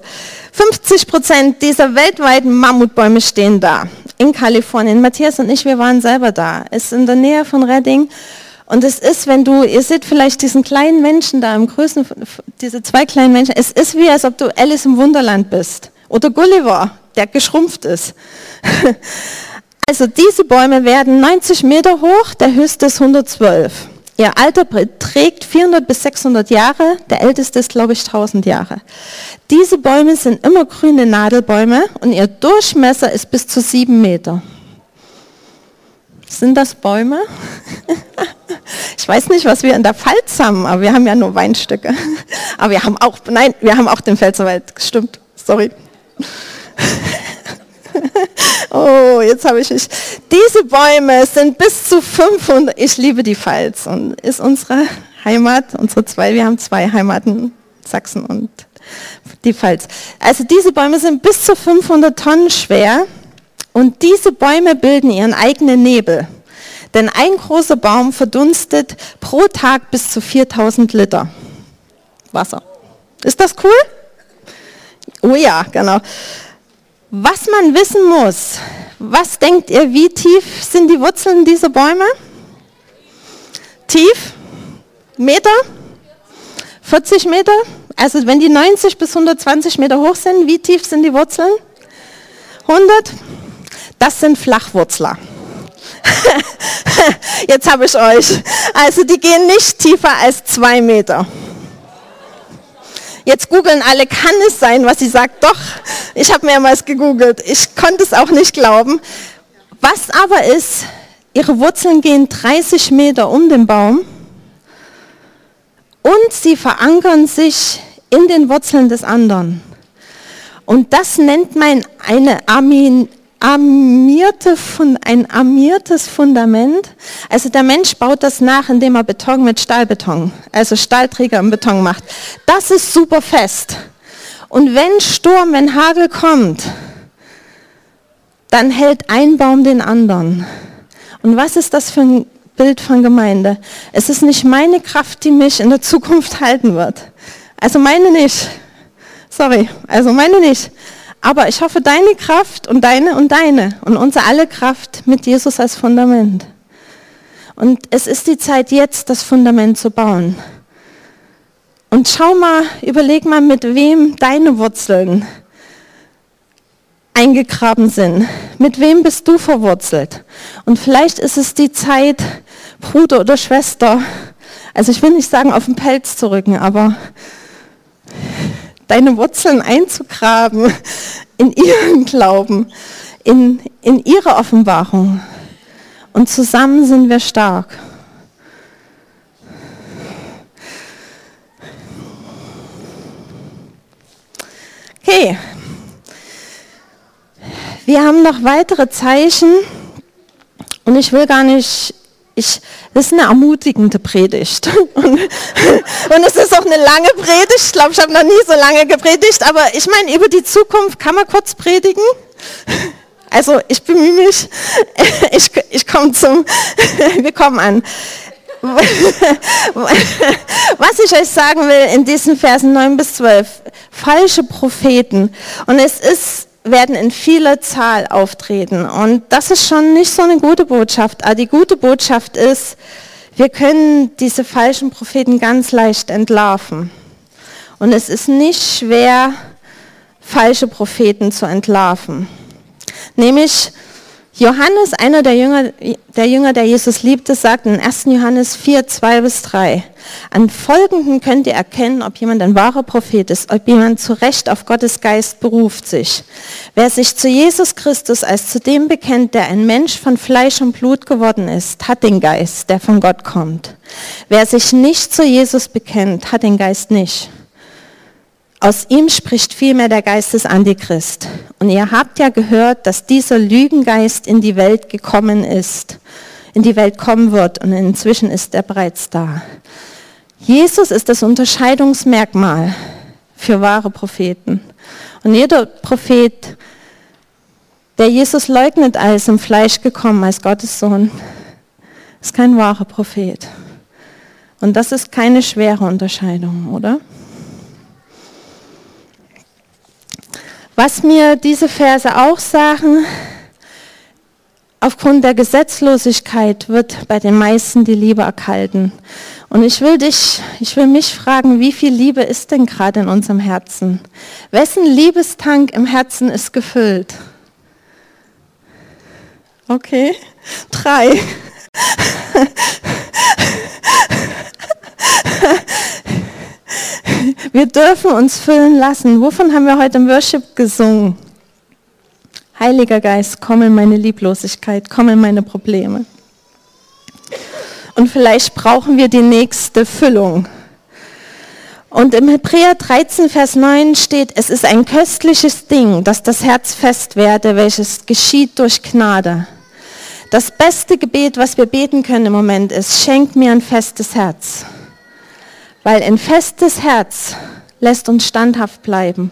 50 Prozent dieser weltweiten Mammutbäume stehen da in Kalifornien. Matthias und ich, wir waren selber da. Es ist in der Nähe von Redding. Und es ist, wenn du, ihr seht vielleicht diesen kleinen Menschen da im Größen, diese zwei kleinen Menschen, es ist wie, als ob du Alice im Wunderland bist. Oder Gulliver, der geschrumpft ist. Also diese Bäume werden 90 Meter hoch, der höchste ist 112. Ihr Alter beträgt 400 bis 600 Jahre, der älteste ist, glaube ich, 1000 Jahre. Diese Bäume sind immer grüne Nadelbäume und ihr Durchmesser ist bis zu 7 Meter. Sind das Bäume? Ich weiß nicht, was wir in der Pfalz haben, aber wir haben ja nur Weinstücke. Aber wir haben auch, nein, wir haben auch den Pfälzerwald, stimmt, sorry. oh, jetzt habe ich mich. Diese Bäume sind bis zu 500. Ich liebe die Pfalz und ist unsere Heimat, unsere zwei. Wir haben zwei Heimaten, Sachsen und die Pfalz. Also diese Bäume sind bis zu 500 Tonnen schwer und diese Bäume bilden ihren eigenen Nebel. Denn ein großer Baum verdunstet pro Tag bis zu 4000 Liter Wasser. Ist das cool? Oh ja, genau. Was man wissen muss, was denkt ihr, wie tief sind die Wurzeln dieser Bäume? Tief? Meter? 40 Meter? Also wenn die 90 bis 120 Meter hoch sind, wie tief sind die Wurzeln? 100? Das sind Flachwurzler. Jetzt habe ich euch. Also die gehen nicht tiefer als zwei Meter. Jetzt googeln alle, kann es sein, was sie sagt? Doch, ich habe mehrmals gegoogelt. Ich konnte es auch nicht glauben. Was aber ist, ihre Wurzeln gehen 30 Meter um den Baum und sie verankern sich in den Wurzeln des anderen. Und das nennt man eine Amin armierte, ein armiertes Fundament. Also der Mensch baut das nach, indem er Beton mit Stahlbeton, also Stahlträger im Beton macht. Das ist super fest. Und wenn Sturm, wenn Hagel kommt, dann hält ein Baum den anderen. Und was ist das für ein Bild von Gemeinde? Es ist nicht meine Kraft, die mich in der Zukunft halten wird. Also meine nicht. Sorry, also meine nicht. Aber ich hoffe, deine Kraft und deine und deine und unsere alle Kraft mit Jesus als Fundament. Und es ist die Zeit jetzt, das Fundament zu bauen. Und schau mal, überleg mal, mit wem deine Wurzeln eingegraben sind. Mit wem bist du verwurzelt? Und vielleicht ist es die Zeit, Bruder oder Schwester, also ich will nicht sagen, auf den Pelz zu rücken, aber deine Wurzeln einzugraben in ihren Glauben, in, in ihre Offenbarung. Und zusammen sind wir stark. Okay, wir haben noch weitere Zeichen und ich will gar nicht ich, das ist eine ermutigende Predigt. Und, und es ist auch eine lange Predigt. Ich glaube, ich habe noch nie so lange gepredigt. Aber ich meine, über die Zukunft kann man kurz predigen. Also ich bemühe mich. Ich, ich komme zum, wir kommen an. was ich euch sagen will in diesen Versen 9 bis 12, falsche Propheten. Und es ist, werden in vieler Zahl auftreten. Und das ist schon nicht so eine gute Botschaft. Aber die gute Botschaft ist, wir können diese falschen Propheten ganz leicht entlarven. Und es ist nicht schwer, falsche Propheten zu entlarven. Nämlich Johannes, einer der Jünger, der Jünger, der Jesus liebte, sagt in 1. Johannes 4, 2 bis 3, an folgenden könnt ihr erkennen, ob jemand ein wahrer Prophet ist, ob jemand zu Recht auf Gottes Geist beruft sich. Wer sich zu Jesus Christus als zu dem bekennt, der ein Mensch von Fleisch und Blut geworden ist, hat den Geist, der von Gott kommt. Wer sich nicht zu Jesus bekennt, hat den Geist nicht. Aus ihm spricht vielmehr der Geist des Antichrist. Und ihr habt ja gehört, dass dieser Lügengeist in die Welt gekommen ist, in die Welt kommen wird und inzwischen ist er bereits da. Jesus ist das Unterscheidungsmerkmal für wahre Propheten. Und jeder Prophet, der Jesus leugnet als im Fleisch gekommen, als Gottes Sohn, ist kein wahrer Prophet. Und das ist keine schwere Unterscheidung, oder? Was mir diese Verse auch sagen, aufgrund der Gesetzlosigkeit wird bei den meisten die Liebe erkalten. Und ich will dich, ich will mich fragen, wie viel Liebe ist denn gerade in unserem Herzen? Wessen Liebestank im Herzen ist gefüllt? Okay, drei. Wir dürfen uns füllen lassen. Wovon haben wir heute im Worship gesungen? Heiliger Geist, komm in meine Lieblosigkeit, komm in meine Probleme. Und vielleicht brauchen wir die nächste Füllung. Und im Hebräer 13, Vers 9 steht, es ist ein köstliches Ding, dass das Herz fest werde, welches geschieht durch Gnade. Das beste Gebet, was wir beten können im Moment, ist, schenk mir ein festes Herz. Weil ein festes Herz lässt uns standhaft bleiben,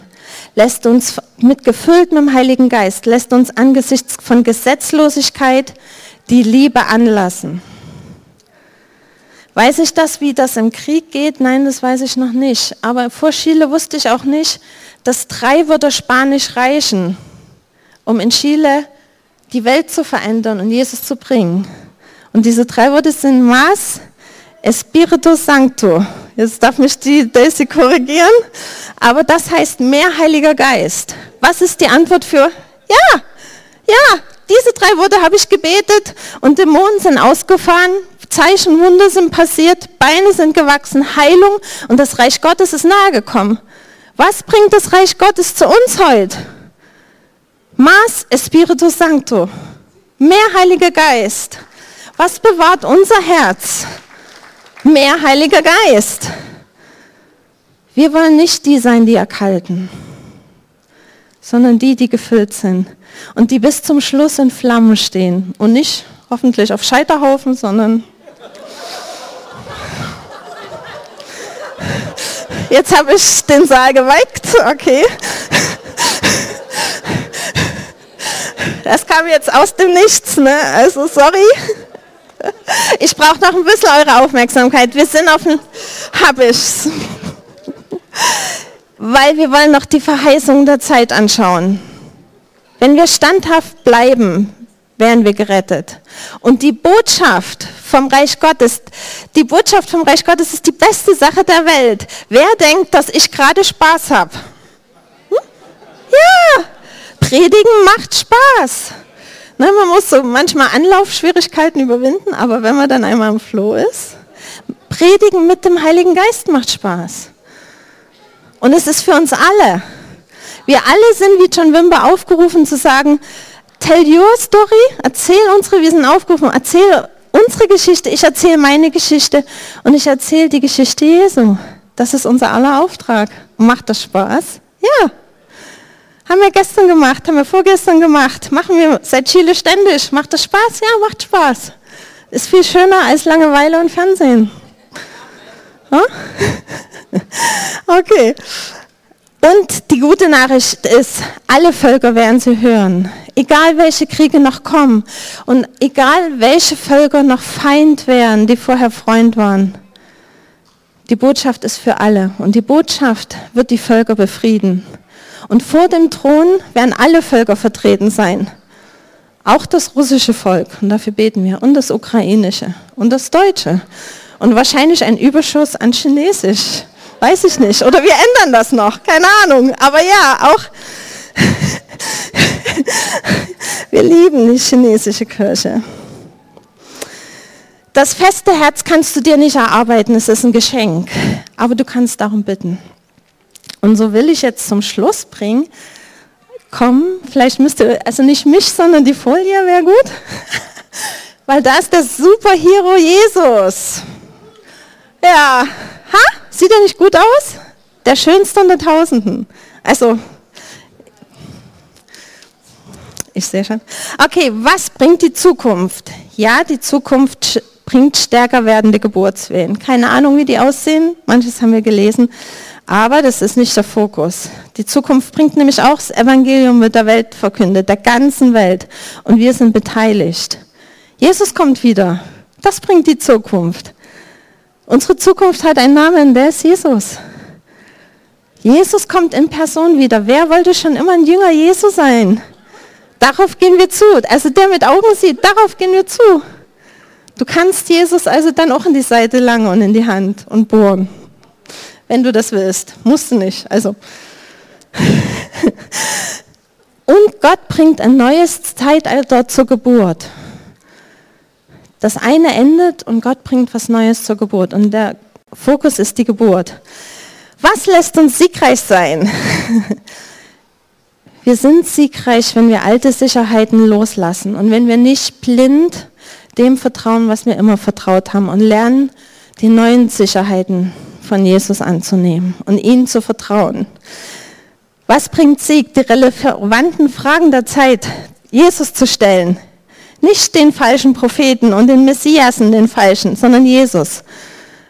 lässt uns mit gefülltem Heiligen Geist, lässt uns angesichts von Gesetzlosigkeit die Liebe anlassen. Weiß ich das, wie das im Krieg geht? Nein, das weiß ich noch nicht. Aber vor Chile wusste ich auch nicht, dass drei Wörter Spanisch reichen, um in Chile die Welt zu verändern und Jesus zu bringen. Und diese drei Worte sind Mas, Espíritu Santo. Jetzt darf mich die Daisy korrigieren. Aber das heißt mehr Heiliger Geist. Was ist die Antwort für? Ja, ja, diese drei Worte habe ich gebetet und Dämonen sind ausgefahren, Zeichen, Wunder sind passiert, Beine sind gewachsen, Heilung und das Reich Gottes ist nahe gekommen. Was bringt das Reich Gottes zu uns heute? Mas Espíritu Santo. Mehr Heiliger Geist. Was bewahrt unser Herz? Mehr Heiliger Geist. Wir wollen nicht die sein, die erkalten, sondern die, die gefüllt sind und die bis zum Schluss in Flammen stehen und nicht hoffentlich auf Scheiterhaufen, sondern Jetzt habe ich den Saal geweikt, okay. Das kam jetzt aus dem Nichts, ne? Also sorry. Ich brauche noch ein bisschen eure Aufmerksamkeit. Wir sind auf dem Habischs. Weil wir wollen noch die Verheißung der Zeit anschauen. Wenn wir standhaft bleiben, werden wir gerettet. Und die Botschaft vom Reich Gottes, die Botschaft vom Reich Gottes ist die beste Sache der Welt. Wer denkt, dass ich gerade Spaß habe? Hm? Ja, predigen macht Spaß. Ne, man muss so manchmal Anlaufschwierigkeiten überwinden, aber wenn man dann einmal im Floh ist, predigen mit dem Heiligen Geist macht Spaß. Und es ist für uns alle. Wir alle sind wie John Wimber aufgerufen zu sagen, tell your story, erzähl unsere, wir sind aufgerufen, erzähl unsere Geschichte, ich erzähle meine Geschichte und ich erzähle die Geschichte Jesu. Das ist unser aller Auftrag. macht das Spaß? Ja. Haben wir gestern gemacht, haben wir vorgestern gemacht, machen wir seit Chile ständig. Macht das Spaß? Ja, macht Spaß. Ist viel schöner als Langeweile und Fernsehen. Okay. Und die gute Nachricht ist, alle Völker werden sie hören. Egal welche Kriege noch kommen und egal welche Völker noch Feind wären, die vorher Freund waren. Die Botschaft ist für alle und die Botschaft wird die Völker befrieden. Und vor dem Thron werden alle Völker vertreten sein. Auch das russische Volk, und dafür beten wir, und das ukrainische und das deutsche. Und wahrscheinlich ein Überschuss an Chinesisch. Weiß ich nicht. Oder wir ändern das noch. Keine Ahnung. Aber ja, auch wir lieben die chinesische Kirche. Das feste Herz kannst du dir nicht erarbeiten, es ist ein Geschenk. Aber du kannst darum bitten. Und so will ich jetzt zum Schluss bringen. Komm, vielleicht müsste, also nicht mich, sondern die Folie wäre gut. Weil da ist der Superhero Jesus. Ja, ha? Sieht er nicht gut aus? Der schönste unter Tausenden. Also, ich sehe schon. Okay, was bringt die Zukunft? Ja, die Zukunft bringt stärker werdende Geburtswehen. Keine Ahnung, wie die aussehen. Manches haben wir gelesen. Aber das ist nicht der Fokus. Die Zukunft bringt nämlich auch das Evangelium mit der Welt verkündet, der ganzen Welt. Und wir sind beteiligt. Jesus kommt wieder. Das bringt die Zukunft. Unsere Zukunft hat einen Namen, der ist Jesus. Jesus kommt in Person wieder. Wer wollte schon immer ein Jünger Jesu sein? Darauf gehen wir zu. Also der mit Augen sieht, darauf gehen wir zu. Du kannst Jesus also dann auch in die Seite langen und in die Hand und bohren. Wenn du das willst. Musst du nicht. Also. Und Gott bringt ein neues Zeitalter zur Geburt. Das eine endet und Gott bringt was Neues zur Geburt. Und der Fokus ist die Geburt. Was lässt uns siegreich sein? Wir sind siegreich, wenn wir alte Sicherheiten loslassen und wenn wir nicht blind dem vertrauen, was wir immer vertraut haben und lernen, die neuen Sicherheiten von Jesus anzunehmen und ihnen zu vertrauen. Was bringt Sieg? Die relevanten Fragen der Zeit, Jesus zu stellen. Nicht den falschen Propheten und den Messiasen, den falschen, sondern Jesus.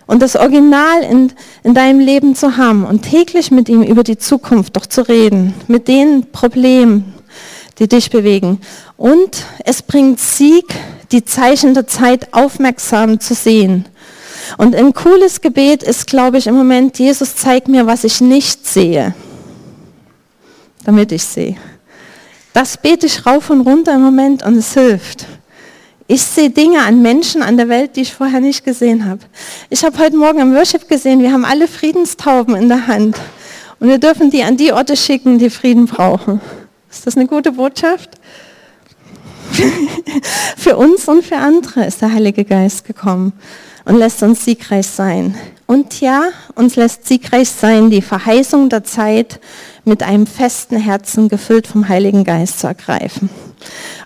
Und das Original in, in deinem Leben zu haben und täglich mit ihm über die Zukunft doch zu reden, mit den Problemen, die dich bewegen. Und es bringt Sieg, die Zeichen der Zeit aufmerksam zu sehen. Und ein cooles Gebet ist, glaube ich, im Moment, Jesus, zeig mir, was ich nicht sehe, damit ich sehe. Das bete ich rauf und runter im Moment und es hilft. Ich sehe Dinge an Menschen, an der Welt, die ich vorher nicht gesehen habe. Ich habe heute Morgen im Worship gesehen, wir haben alle Friedenstauben in der Hand. Und wir dürfen die an die Orte schicken, die Frieden brauchen. Ist das eine gute Botschaft? für uns und für andere ist der Heilige Geist gekommen und lässt uns siegreich sein. Und ja, uns lässt siegreich sein, die Verheißung der Zeit mit einem festen Herzen gefüllt vom Heiligen Geist zu ergreifen.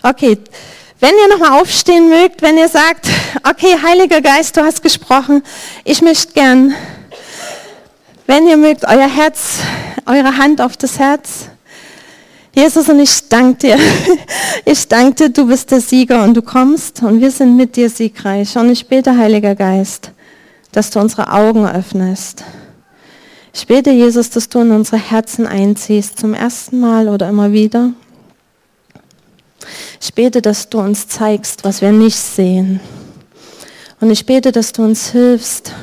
Okay, wenn ihr nochmal aufstehen mögt, wenn ihr sagt, okay, Heiliger Geist, du hast gesprochen, ich möchte gern, wenn ihr mögt, euer Herz, eure Hand auf das Herz, Jesus, und ich danke dir. Ich danke dir, du bist der Sieger und du kommst und wir sind mit dir siegreich. Und ich bete, Heiliger Geist, dass du unsere Augen öffnest. Ich bete, Jesus, dass du in unsere Herzen einziehst, zum ersten Mal oder immer wieder. Ich bete, dass du uns zeigst, was wir nicht sehen. Und ich bete, dass du uns hilfst,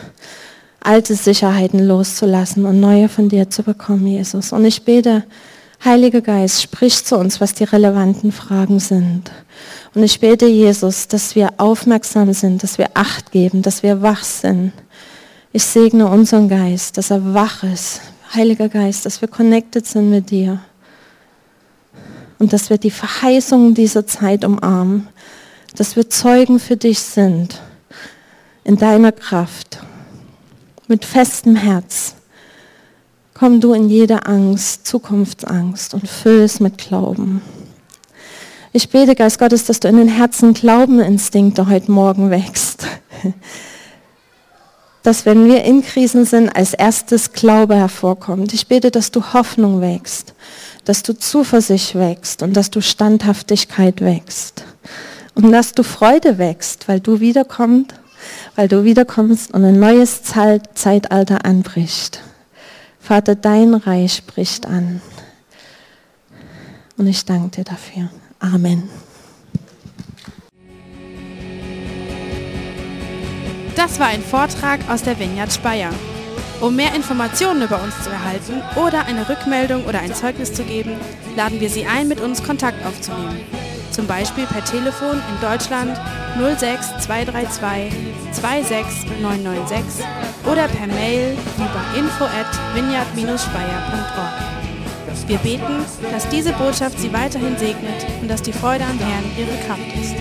alte Sicherheiten loszulassen und neue von dir zu bekommen, Jesus. Und ich bete, Heiliger Geist, sprich zu uns, was die relevanten Fragen sind. Und ich bete, Jesus, dass wir aufmerksam sind, dass wir Acht geben, dass wir wach sind. Ich segne unseren Geist, dass er wach ist. Heiliger Geist, dass wir connected sind mit dir. Und dass wir die Verheißungen dieser Zeit umarmen. Dass wir Zeugen für dich sind. In deiner Kraft. Mit festem Herz Komm du in jede Angst, Zukunftsangst und füll es mit Glauben. Ich bete, Geist Gottes, dass du in den Herzen Glaubeninstinkte heute Morgen wächst. Dass wenn wir in Krisen sind, als erstes Glaube hervorkommt. Ich bete, dass du Hoffnung wächst, dass du Zuversicht wächst und dass du Standhaftigkeit wächst. Und dass du Freude wächst, weil du wiederkommst, weil du wiederkommst und ein neues Zeitalter anbricht. Vater, dein Reich bricht an. Und ich danke dir dafür. Amen. Das war ein Vortrag aus der Vineyard Speyer. Um mehr Informationen über uns zu erhalten oder eine Rückmeldung oder ein Zeugnis zu geben, laden wir Sie ein, mit uns Kontakt aufzunehmen. Zum Beispiel per Telefon in Deutschland 06 232 26996 oder per Mail über info at vineyard-speyer.org. Wir beten, dass diese Botschaft Sie weiterhin segnet und dass die Freude am Herrn Ihre Kraft ist.